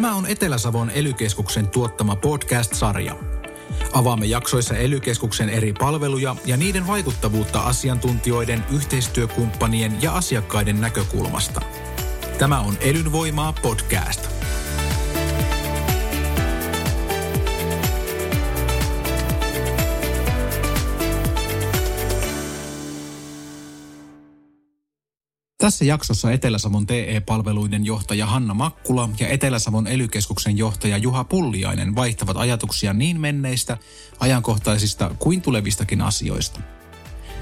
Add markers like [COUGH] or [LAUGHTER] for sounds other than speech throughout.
Tämä on Etelä-Savon elykeskuksen tuottama podcast-sarja. Avaamme jaksoissa elykeskuksen eri palveluja ja niiden vaikuttavuutta asiantuntijoiden, yhteistyökumppanien ja asiakkaiden näkökulmasta. Tämä on Elynvoimaa podcast. Tässä jaksossa Etelä-Savon TE-palveluiden johtaja Hanna Makkula ja Etelä-Savon elykeskuksen johtaja Juha Pulliainen vaihtavat ajatuksia niin menneistä, ajankohtaisista kuin tulevistakin asioista.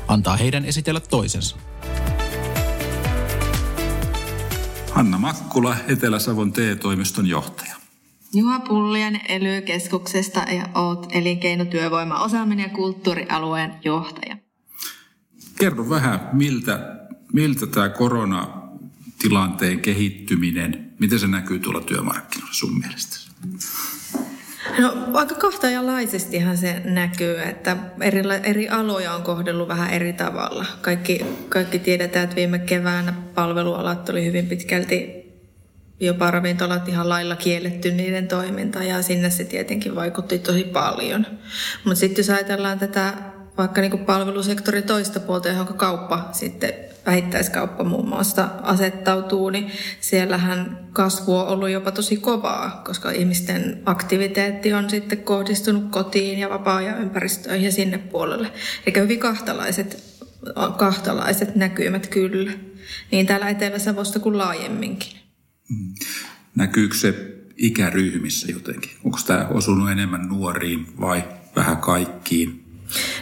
Antaa heidän esitellä toisensa. Hanna Makkula, Etelä-Savon TE-toimiston johtaja. Juha Pulliainen elykeskuksesta ja oot elinkeinotyövoima osaaminen ja kulttuurialueen johtaja. Kerro vähän, miltä miltä tämä koronatilanteen kehittyminen, miten se näkyy tuolla työmarkkinoilla sun mielestä? No aika kahtaajanlaisestihan se näkyy, että eri, eri aloja on kohdellut vähän eri tavalla. Kaikki, kaikki tiedetään, että viime keväänä palvelualat oli hyvin pitkälti jopa ravintolat ihan lailla kielletty niiden toiminta ja sinne se tietenkin vaikutti tosi paljon. Mutta sitten jos ajatellaan tätä vaikka niin palvelusektori toista puolta, johon kauppa sitten vähittäiskauppa muun muassa asettautuu, niin siellähän kasvu on ollut jopa tosi kovaa, koska ihmisten aktiviteetti on sitten kohdistunut kotiin ja vapaa-ajan ympäristöön ja sinne puolelle. Eikä hyvin kahtalaiset, kahtalaiset näkymät kyllä, niin täällä Etelä-Savosta kuin laajemminkin. Mm. Näkyykö se ikäryhmissä jotenkin? Onko tämä osunut enemmän nuoriin vai vähän kaikkiin?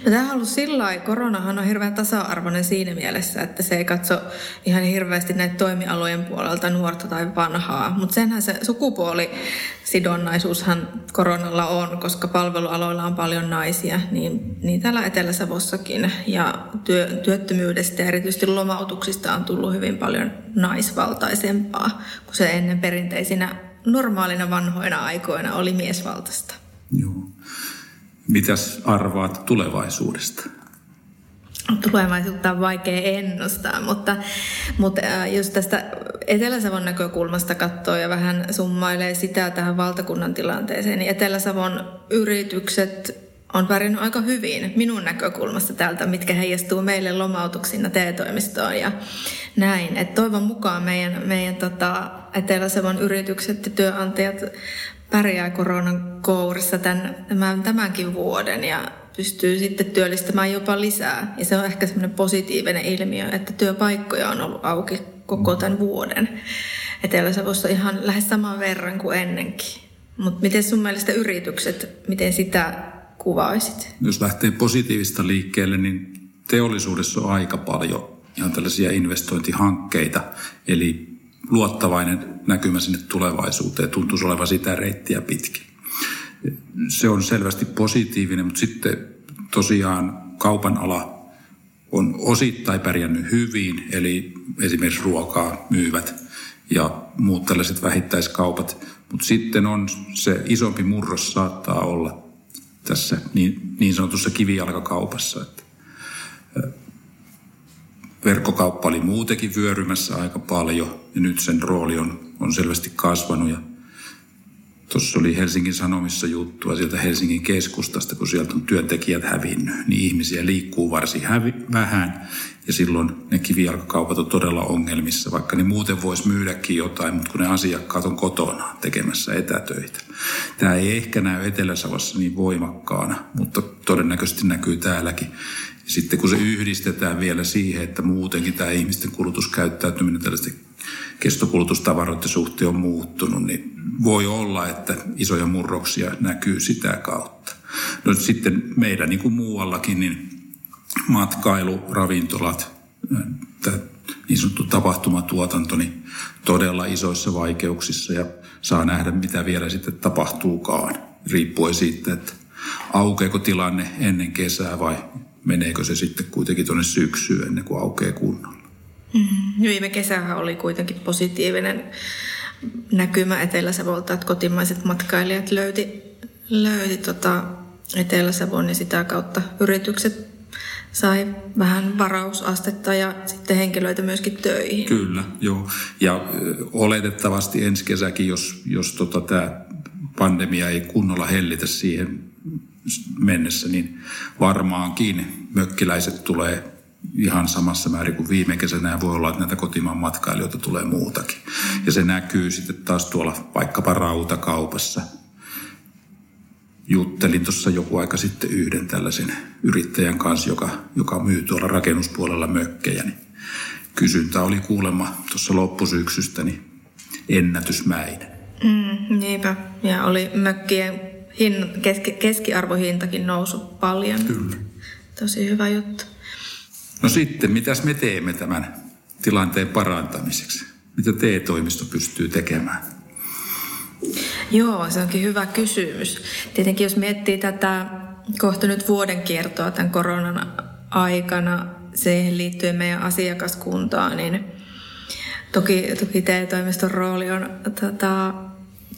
No tämä on ollut sillä lailla, koronahan on hirveän tasa-arvoinen siinä mielessä, että se ei katso ihan hirveästi näitä toimialojen puolelta nuorta tai vanhaa, mutta senhän se sukupuolisidonnaisuushan koronalla on, koska palvelualoilla on paljon naisia, niin, niin täällä Etelä-Savossakin ja työ, työttömyydestä ja erityisesti lomautuksista on tullut hyvin paljon naisvaltaisempaa, kun se ennen perinteisinä normaalina vanhoina aikoina oli miesvaltaista. Joo. Mitäs arvaat tulevaisuudesta? Tulevaisuutta on vaikea ennustaa, mutta, mutta jos tästä Etelä-Savon näkökulmasta katsoo ja vähän summailee sitä tähän valtakunnan tilanteeseen, niin Etelä-Savon yritykset on pärjännyt aika hyvin minun näkökulmasta täältä, mitkä heijastuu meille lomautuksina TE-toimistoon ja näin. Et toivon mukaan meidän, meidän tota, Etelä-Savon yritykset ja työnantajat pärjää koronan kourissa tämän, tämän, tämänkin vuoden ja pystyy sitten työllistämään jopa lisää. Ja se on ehkä semmoinen positiivinen ilmiö, että työpaikkoja on ollut auki koko tämän vuoden. Etelä-Savossa ihan lähes saman verran kuin ennenkin. Mutta miten sun mielestä yritykset, miten sitä kuvaisit? Jos lähtee positiivista liikkeelle, niin teollisuudessa on aika paljon ihan tällaisia investointihankkeita. Eli luottavainen näkymä sinne tulevaisuuteen. Tuntuisi olevan sitä reittiä pitkin. Se on selvästi positiivinen, mutta sitten tosiaan kaupan ala on osittain pärjännyt hyvin, eli esimerkiksi ruokaa myyvät ja muut tällaiset vähittäiskaupat. Mutta sitten on se isompi murros saattaa olla tässä niin, niin sanotussa kivijalkakaupassa. Että verkkokauppa oli muutenkin vyörymässä aika paljon ja nyt sen rooli on, on selvästi kasvanut. Ja tuossa oli Helsingin Sanomissa juttua sieltä Helsingin keskustasta, kun sieltä on työntekijät hävinnyt, niin ihmisiä liikkuu varsin hävi, vähän ja silloin ne kivijalkakaupat on todella ongelmissa, vaikka ne muuten voisi myydäkin jotain, mutta kun ne asiakkaat on kotona tekemässä etätöitä. Tämä ei ehkä näy Etelä-Savossa niin voimakkaana, mutta todennäköisesti näkyy täälläkin. Ja sitten kun se yhdistetään vielä siihen, että muutenkin tämä ihmisten kulutuskäyttäytyminen tällaisten kestokulutustavaroiden suhteen on muuttunut, niin voi olla, että isoja murroksia näkyy sitä kautta. No sitten meidän niin kuin muuallakin, niin matkailu, ravintolat, niin sanottu tapahtumatuotanto niin todella isoissa vaikeuksissa ja saa nähdä, mitä vielä sitten tapahtuukaan, riippuen siitä, että aukeeko tilanne ennen kesää vai meneekö se sitten kuitenkin tuonne syksyyn ennen kuin aukeaa kunnolla. Mm-hmm. Viime kesähän oli kuitenkin positiivinen näkymä Etelä-Savolta, että kotimaiset matkailijat löyti, löyti tota Etelä-Savon ja sitä kautta yritykset sai vähän varausastetta ja sitten henkilöitä myöskin töihin. Kyllä, joo. Ja oletettavasti ensi kesäkin, jos, jos tota, tämä pandemia ei kunnolla hellitä siihen mennessä, niin varmaankin mökkiläiset tulee ihan samassa määrin kuin viime kesänä ja voi olla, että näitä kotimaan matkailijoita tulee muutakin. Ja se näkyy sitten taas tuolla vaikkapa rautakaupassa. Juttelin tuossa joku aika sitten yhden tällaisen yrittäjän kanssa, joka, joka myy tuolla rakennuspuolella mökkejä. Niin kysyntä oli kuulemma tuossa loppusyksystä niin ennätysmäinen. Mm, niinpä. Ja oli mökkien hin, keski, keskiarvohintakin nousu paljon. Kyllä. Tosi hyvä juttu. No sitten, mitäs me teemme tämän tilanteen parantamiseksi? Mitä TE-toimisto pystyy tekemään? Joo, se onkin hyvä kysymys. Tietenkin jos miettii tätä kohta nyt vuoden kiertoa tämän koronan aikana siihen liittyen meidän asiakaskuntaan, niin toki, toki TE-toimiston rooli on tota,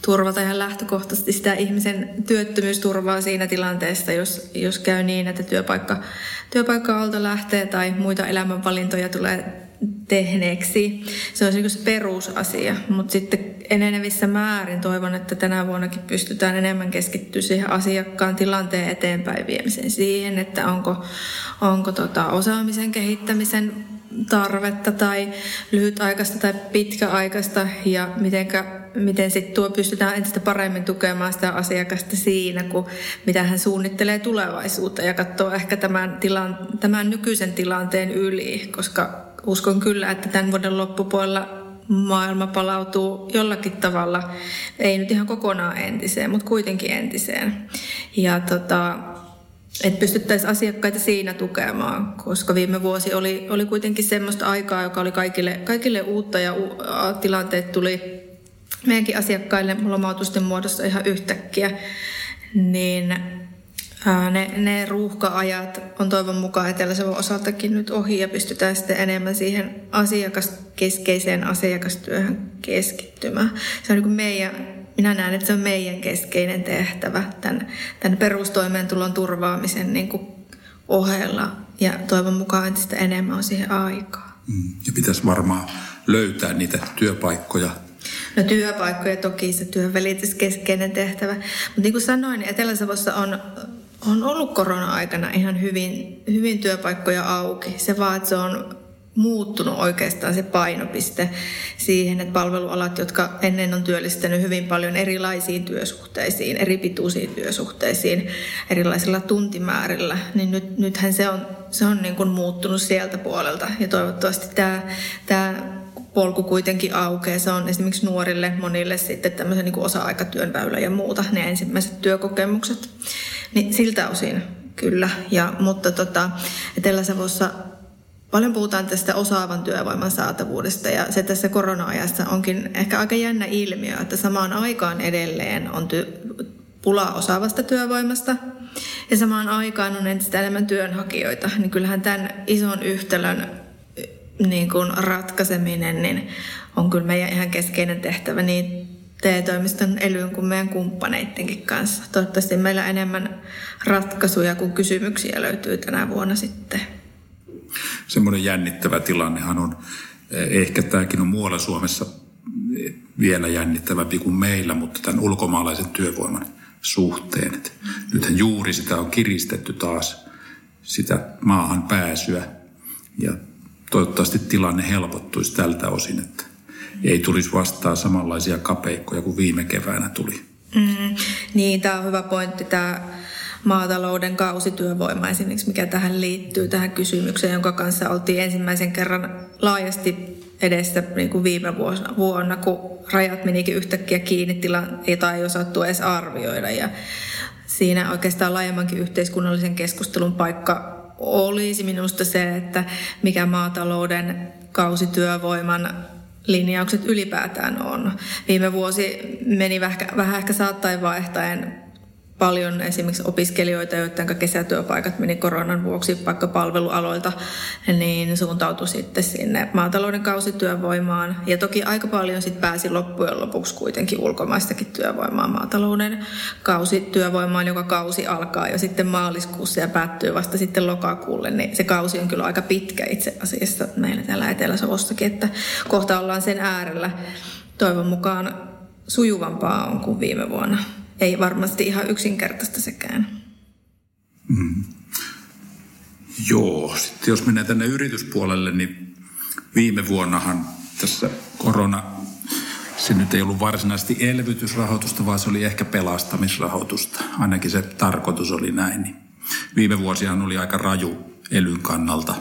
turvata ihan lähtökohtaisesti sitä ihmisen työttömyysturvaa siinä tilanteessa, jos, jos käy niin, että työpaikka, työpaikka alta lähtee tai muita elämänvalintoja tulee tehneeksi. Se on niin se perusasia, mutta sitten enenevissä määrin toivon, että tänä vuonnakin pystytään enemmän keskittyä siihen asiakkaan tilanteen eteenpäin viemiseen siihen, että onko, onko tota osaamisen kehittämisen tarvetta tai lyhytaikaista tai pitkäaikaista ja mitenkä, miten sitten tuo pystytään entistä paremmin tukemaan sitä asiakasta siinä, kun mitä hän suunnittelee tulevaisuutta ja katsoo ehkä tämän, tilan, tämän nykyisen tilanteen yli, koska uskon kyllä, että tämän vuoden loppupuolella maailma palautuu jollakin tavalla, ei nyt ihan kokonaan entiseen, mutta kuitenkin entiseen. Ja tota, että pystyttäisiin asiakkaita siinä tukemaan, koska viime vuosi oli, oli kuitenkin semmoista aikaa, joka oli kaikille, kaikille uutta ja u, tilanteet tuli meidänkin asiakkaille lomautusten muodossa ihan yhtäkkiä, niin ne, ne ruuhka-ajat on toivon mukaan etelä osaltakin nyt ohi ja pystytään sitten enemmän siihen asiakaskeskeiseen asiakastyöhön keskittymään. Se on niin kuin meidän minä näen, että se on meidän keskeinen tehtävä tämän, tämän perustoimeentulon turvaamisen niin kuin ohella. Ja toivon mukaan entistä enemmän on siihen aikaa. Mm. Ja pitäisi varmaan löytää niitä työpaikkoja. No työpaikkoja toki se työvälitys keskeinen tehtävä. Mutta niin kuin sanoin, Etelä-Savossa on, on ollut korona-aikana ihan hyvin, hyvin työpaikkoja auki. Se vaan, että se on muuttunut oikeastaan se painopiste siihen, että palvelualat, jotka ennen on työllistänyt hyvin paljon erilaisiin työsuhteisiin, eri pituisiin työsuhteisiin, erilaisilla tuntimäärillä, niin nyt, nythän se on, se on niin kuin muuttunut sieltä puolelta. Ja toivottavasti tämä, tämä polku kuitenkin aukeaa. Se on esimerkiksi nuorille monille sitten tämmöisen niin kuin osa-aikatyön väylä ja muuta, ne ensimmäiset työkokemukset. Niin siltä osin kyllä. Ja, mutta tota, Etelä-Savossa Paljon puhutaan tästä osaavan työvoiman saatavuudesta ja se tässä korona-ajassa onkin ehkä aika jännä ilmiö, että samaan aikaan edelleen on ty- pula osaavasta työvoimasta ja samaan aikaan on entistä enemmän työnhakijoita. Niin kyllähän tämän ison yhtälön niin kuin ratkaiseminen niin on kyllä meidän ihan keskeinen tehtävä niin TE-toimiston elyyn kuin meidän kumppaneittenkin kanssa. Toivottavasti meillä enemmän ratkaisuja kuin kysymyksiä löytyy tänä vuonna sitten semmoinen jännittävä tilannehan on, eh, ehkä tämäkin on muualla Suomessa vielä jännittävämpi kuin meillä, mutta tämän ulkomaalaisen työvoiman suhteen. Että nythän juuri sitä on kiristetty taas, sitä maahan pääsyä. Ja toivottavasti tilanne helpottuisi tältä osin, että ei tulisi vastaan samanlaisia kapeikkoja kuin viime keväänä tuli. Mm, niin, tämä on hyvä pointti. Tämä maatalouden kausityövoima esimerkiksi, mikä tähän liittyy, tähän kysymykseen, jonka kanssa oltiin ensimmäisen kerran laajasti edessä niin kuin viime vuonna, vuonna, kun rajat menikin yhtäkkiä kiinni, tila, jota ei osattu edes arvioida. Ja siinä oikeastaan laajemmankin yhteiskunnallisen keskustelun paikka olisi minusta se, että mikä maatalouden kausityövoiman linjaukset ylipäätään on. Viime vuosi meni vähän, ehkä saattain vaihtaen paljon esimerkiksi opiskelijoita, joiden kesätyöpaikat meni koronan vuoksi vaikka palvelualoilta, niin suuntautui sitten sinne maatalouden kausityövoimaan. Ja toki aika paljon sitten pääsi loppujen lopuksi kuitenkin ulkomaistakin työvoimaa maatalouden kausityövoimaan, joka kausi alkaa jo sitten maaliskuussa ja päättyy vasta sitten lokakuulle. Niin se kausi on kyllä aika pitkä itse asiassa meillä täällä Etelä-Savossakin, että kohta ollaan sen äärellä. Toivon mukaan sujuvampaa on kuin viime vuonna ei varmasti ihan yksinkertaista sekään. Mm. Joo, sitten jos mennään tänne yrityspuolelle, niin viime vuonnahan tässä korona, se nyt ei ollut varsinaisesti elvytysrahoitusta, vaan se oli ehkä pelastamisrahoitusta. Ainakin se tarkoitus oli näin. Niin viime vuosihan oli aika raju elyn kannalta,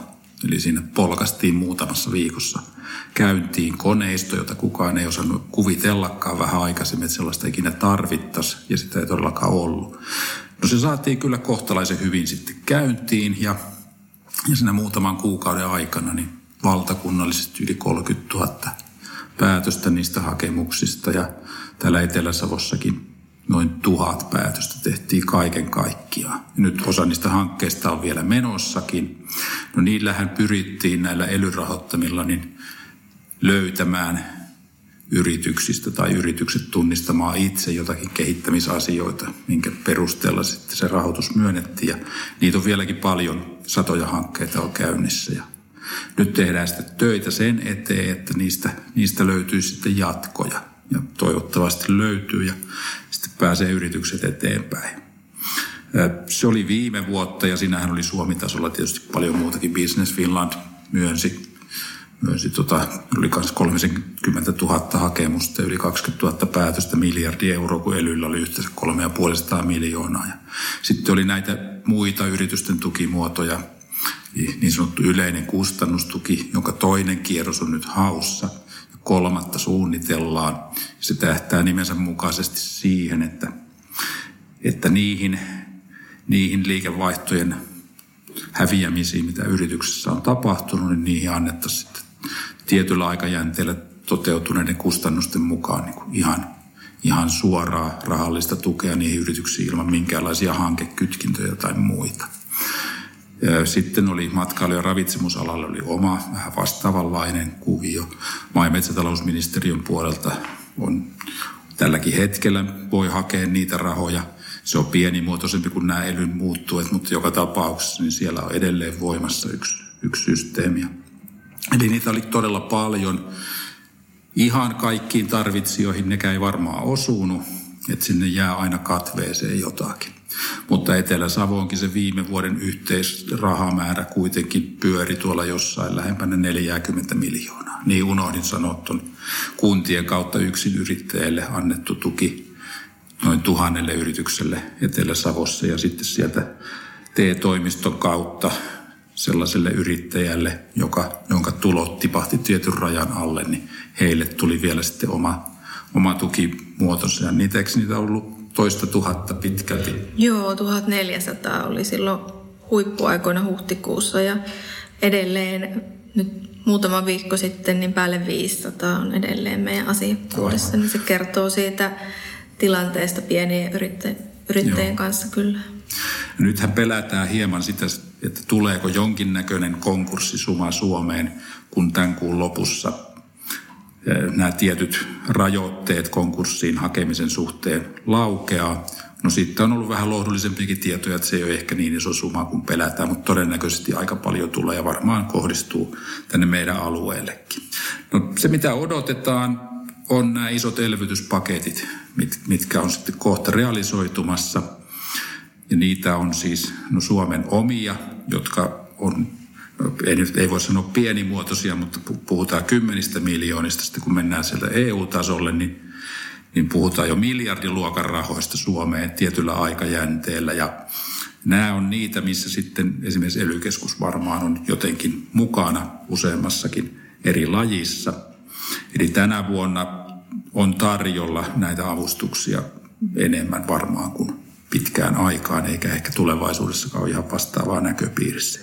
eli siinä polkastiin muutamassa viikossa – käyntiin koneisto, jota kukaan ei osannut kuvitellakaan vähän aikaisemmin, että sellaista ikinä tarvittaisi, ja sitä ei todellakaan ollut. No se saatiin kyllä kohtalaisen hyvin sitten käyntiin, ja, ja siinä muutaman kuukauden aikana niin valtakunnallisesti yli 30 000 päätöstä niistä hakemuksista, ja täällä Etelä-Savossakin noin tuhat päätöstä tehtiin kaiken kaikkiaan. Nyt osa niistä hankkeista on vielä menossakin. No niillähän pyrittiin näillä elyrahoittamilla niin löytämään yrityksistä tai yritykset tunnistamaan itse jotakin kehittämisasioita, minkä perusteella sitten se rahoitus myönnettiin. Ja niitä on vieläkin paljon, satoja hankkeita on käynnissä. Ja nyt tehdään sitten töitä sen eteen, että niistä, niistä löytyy sitten jatkoja. Ja toivottavasti löytyy ja sitten pääsee yritykset eteenpäin. Se oli viime vuotta ja siinähän oli Suomi-tasolla tietysti paljon muutakin. Business Finland myönsi myönsi tota, myös 30 000 hakemusta, yli 20 000 päätöstä, miljardi euroa, kun Elyllä oli yhteensä 3,5 miljoonaa. Ja sitten oli näitä muita yritysten tukimuotoja, niin sanottu yleinen kustannustuki, jonka toinen kierros on nyt haussa. Kolmatta suunnitellaan. Se tähtää nimensä mukaisesti siihen, että, että niihin, niihin liikevaihtojen häviämisiin, mitä yrityksessä on tapahtunut, niin niihin annettaisiin sitten tietyllä aikajänteellä toteutuneiden kustannusten mukaan niin kuin ihan, ihan suoraa rahallista tukea niihin yrityksiin ilman minkäänlaisia hankekytkintöjä tai muita. Sitten oli matkailu- ja ravitsemusalalle oli oma vähän vastaavanlainen kuvio. Maa- ja metsätalousministeriön puolelta on tälläkin hetkellä voi hakea niitä rahoja. Se on pienimuotoisempi kuin nämä elyn muuttuet, mutta joka tapauksessa niin siellä on edelleen voimassa yksi, yksi systeemi. Eli niitä oli todella paljon. Ihan kaikkiin tarvitsijoihin nekään ei varmaan osunut, että sinne jää aina katveeseen jotakin. Mutta Etelä-Savoonkin se viime vuoden yhteisrahamäärä kuitenkin pyöri tuolla jossain lähempänä 40 miljoonaa. Niin unohdin sanoa tuon kuntien kautta yksin yrittäjille annettu tuki noin tuhannelle yritykselle Etelä-Savossa ja sitten sieltä TE-toimiston kautta sellaiselle yrittäjälle, joka, jonka tulot tipahti tietyn rajan alle, niin heille tuli vielä sitten oma, oma tukimuotonsa. Ja niitä, eikö niitä ollut toista tuhatta pitkälti? Joo, 1400 oli silloin huippuaikoina huhtikuussa ja edelleen nyt muutama viikko sitten niin päälle 500 on edelleen meidän asiakkuudessa. Niin se kertoo siitä tilanteesta pienien yrittäjien, yrittäjien kanssa kyllä. Nythän pelätään hieman sitä, että tuleeko jonkinnäköinen konkurssisuma Suomeen, kun tämän kuun lopussa nämä tietyt rajoitteet konkurssiin hakemisen suhteen laukeaa. No sitten on ollut vähän lohdullisempiakin tietoja, että se ei ole ehkä niin iso suma kuin pelätään, mutta todennäköisesti aika paljon tulee ja varmaan kohdistuu tänne meidän alueellekin. No se mitä odotetaan on nämä isot elvytyspaketit, mitkä on sitten kohta realisoitumassa – ja niitä on siis no Suomen omia, jotka on, ei, nyt, ei voi sanoa pienimuotoisia, mutta puhutaan kymmenistä miljoonista. Sitten kun mennään sieltä EU-tasolle, niin, niin puhutaan jo miljardiluokan rahoista Suomeen tietyllä aikajänteellä. Ja nämä on niitä, missä sitten esimerkiksi ely varmaan on jotenkin mukana useammassakin eri lajissa. Eli tänä vuonna on tarjolla näitä avustuksia enemmän varmaan kuin pitkään aikaan, eikä ehkä tulevaisuudessakaan ole ihan vastaavaa näköpiirissä.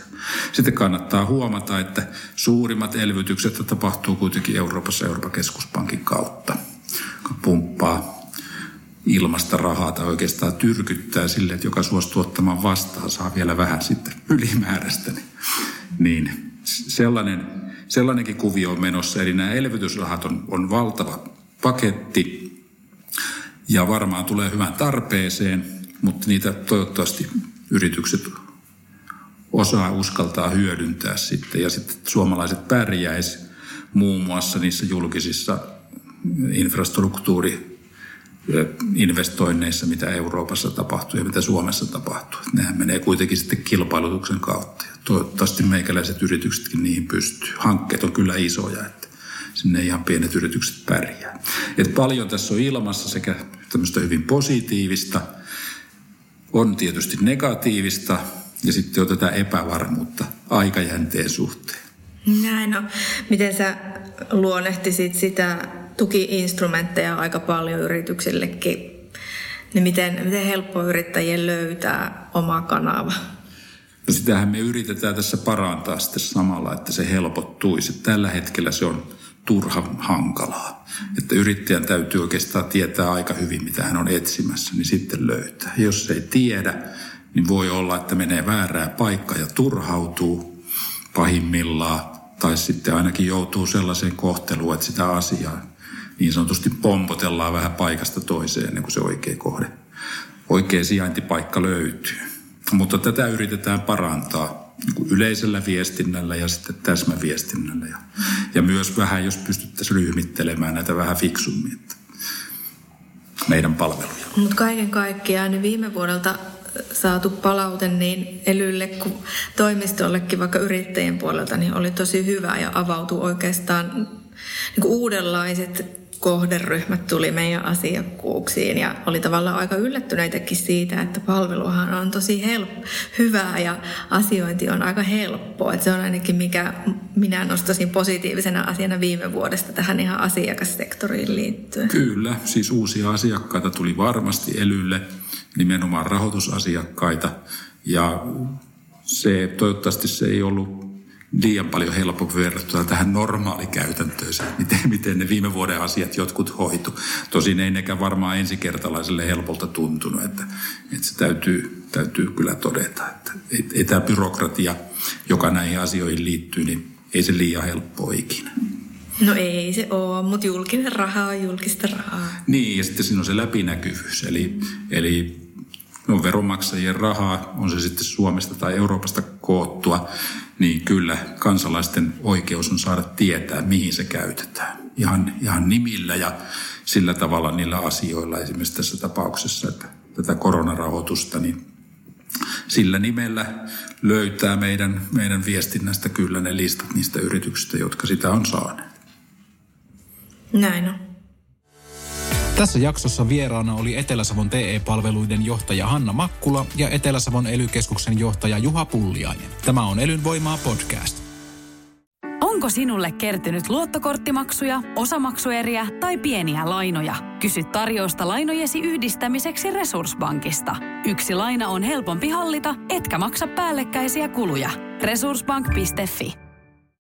Sitten kannattaa huomata, että suurimmat elvytykset tapahtuu kuitenkin Euroopassa Euroopan keskuspankin kautta, pumppaa ilmasta rahaa tai oikeastaan tyrkyttää sille, että joka suostuu ottamaan vastaan, saa vielä vähän sitten ylimääräistä. Niin, sellainen, sellainenkin kuvio on menossa. Eli nämä elvytysrahat on, on valtava paketti ja varmaan tulee hyvään tarpeeseen, mutta niitä toivottavasti yritykset osaa uskaltaa hyödyntää sitten. Ja sitten suomalaiset pärjäisi muun muassa niissä julkisissa infrastruktuuri investoinneissa, mitä Euroopassa tapahtuu ja mitä Suomessa tapahtuu. Nehän menee kuitenkin sitten kilpailutuksen kautta. Toivottavasti meikäläiset yrityksetkin niihin pystyy. Hankkeet on kyllä isoja, että sinne ihan pienet yritykset pärjää. Et paljon tässä on ilmassa sekä tämmöistä hyvin positiivista, on tietysti negatiivista ja sitten on tätä epävarmuutta aikajänteen suhteen. Näin no. Miten sä luonnehtisit sitä tukiinstrumentteja aika paljon yrityksillekin. Niin miten, miten helppo yrittäjien löytää oma kanava? No sitähän me yritetään tässä parantaa sitten samalla, että se helpottuisi. Tällä hetkellä se on turha hankalaa. Että yrittäjän täytyy oikeastaan tietää aika hyvin, mitä hän on etsimässä, niin sitten löytää. Jos ei tiedä, niin voi olla, että menee väärää paikkaa ja turhautuu pahimmillaan. Tai sitten ainakin joutuu sellaiseen kohteluun, että sitä asiaa niin sanotusti pompotellaan vähän paikasta toiseen ennen kuin se oikea kohde, oikea sijaintipaikka löytyy. Mutta tätä yritetään parantaa niin yleisellä viestinnällä ja sitten täsmäviestinnällä. Ja, ja myös vähän, jos pystyttäisiin ryhmittelemään näitä vähän fiksummin että meidän palveluja. Mutta kaiken kaikkiaan niin viime vuodelta saatu palaute niin elylle kuin toimistollekin, vaikka yrittäjien puolelta, niin oli tosi hyvä ja avautui oikeastaan niin uudenlaiset kohderyhmät tuli meidän asiakkuuksiin ja oli tavallaan aika yllättyneitäkin siitä, että palveluhan on tosi help- hyvää ja asiointi on aika helppoa. Että se on ainakin mikä minä nostaisin positiivisena asiana viime vuodesta tähän ihan asiakassektoriin liittyen. Kyllä, siis uusia asiakkaita tuli varmasti Elylle, nimenomaan rahoitusasiakkaita ja se, toivottavasti se ei ollut liian paljon helpompi verrattuna tähän normaalikäytäntöön, [LAUGHS] miten, miten ne viime vuoden asiat jotkut hoitu. Tosin ei nekään varmaan ensikertalaiselle helpolta tuntunut, että, että se täytyy, täytyy kyllä todeta, että ei, ei tämä byrokratia, joka näihin asioihin liittyy, niin ei se liian helppoa ikinä. No ei se ole, mutta julkinen raha on julkista rahaa. Niin, ja sitten siinä on se läpinäkyvyys, eli, eli no, veronmaksajien rahaa, on se sitten Suomesta tai Euroopasta koottua, niin kyllä kansalaisten oikeus on saada tietää, mihin se käytetään. Ihan, ihan nimillä ja sillä tavalla niillä asioilla, esimerkiksi tässä tapauksessa, että tätä koronarahoitusta, niin sillä nimellä löytää meidän, meidän viestinnästä kyllä ne listat niistä yrityksistä, jotka sitä on saaneet. Näin on. Tässä jaksossa vieraana oli Etelä-Savon TE-palveluiden johtaja Hanna Makkula ja Etelä-Savon ely johtaja Juha Pulliainen. Tämä on Elyn voimaa podcast. Onko sinulle kertynyt luottokorttimaksuja, osamaksueriä tai pieniä lainoja? Kysy tarjousta lainojesi yhdistämiseksi Resurssbankista. Yksi laina on helpompi hallita, etkä maksa päällekkäisiä kuluja. Resurssbank.fi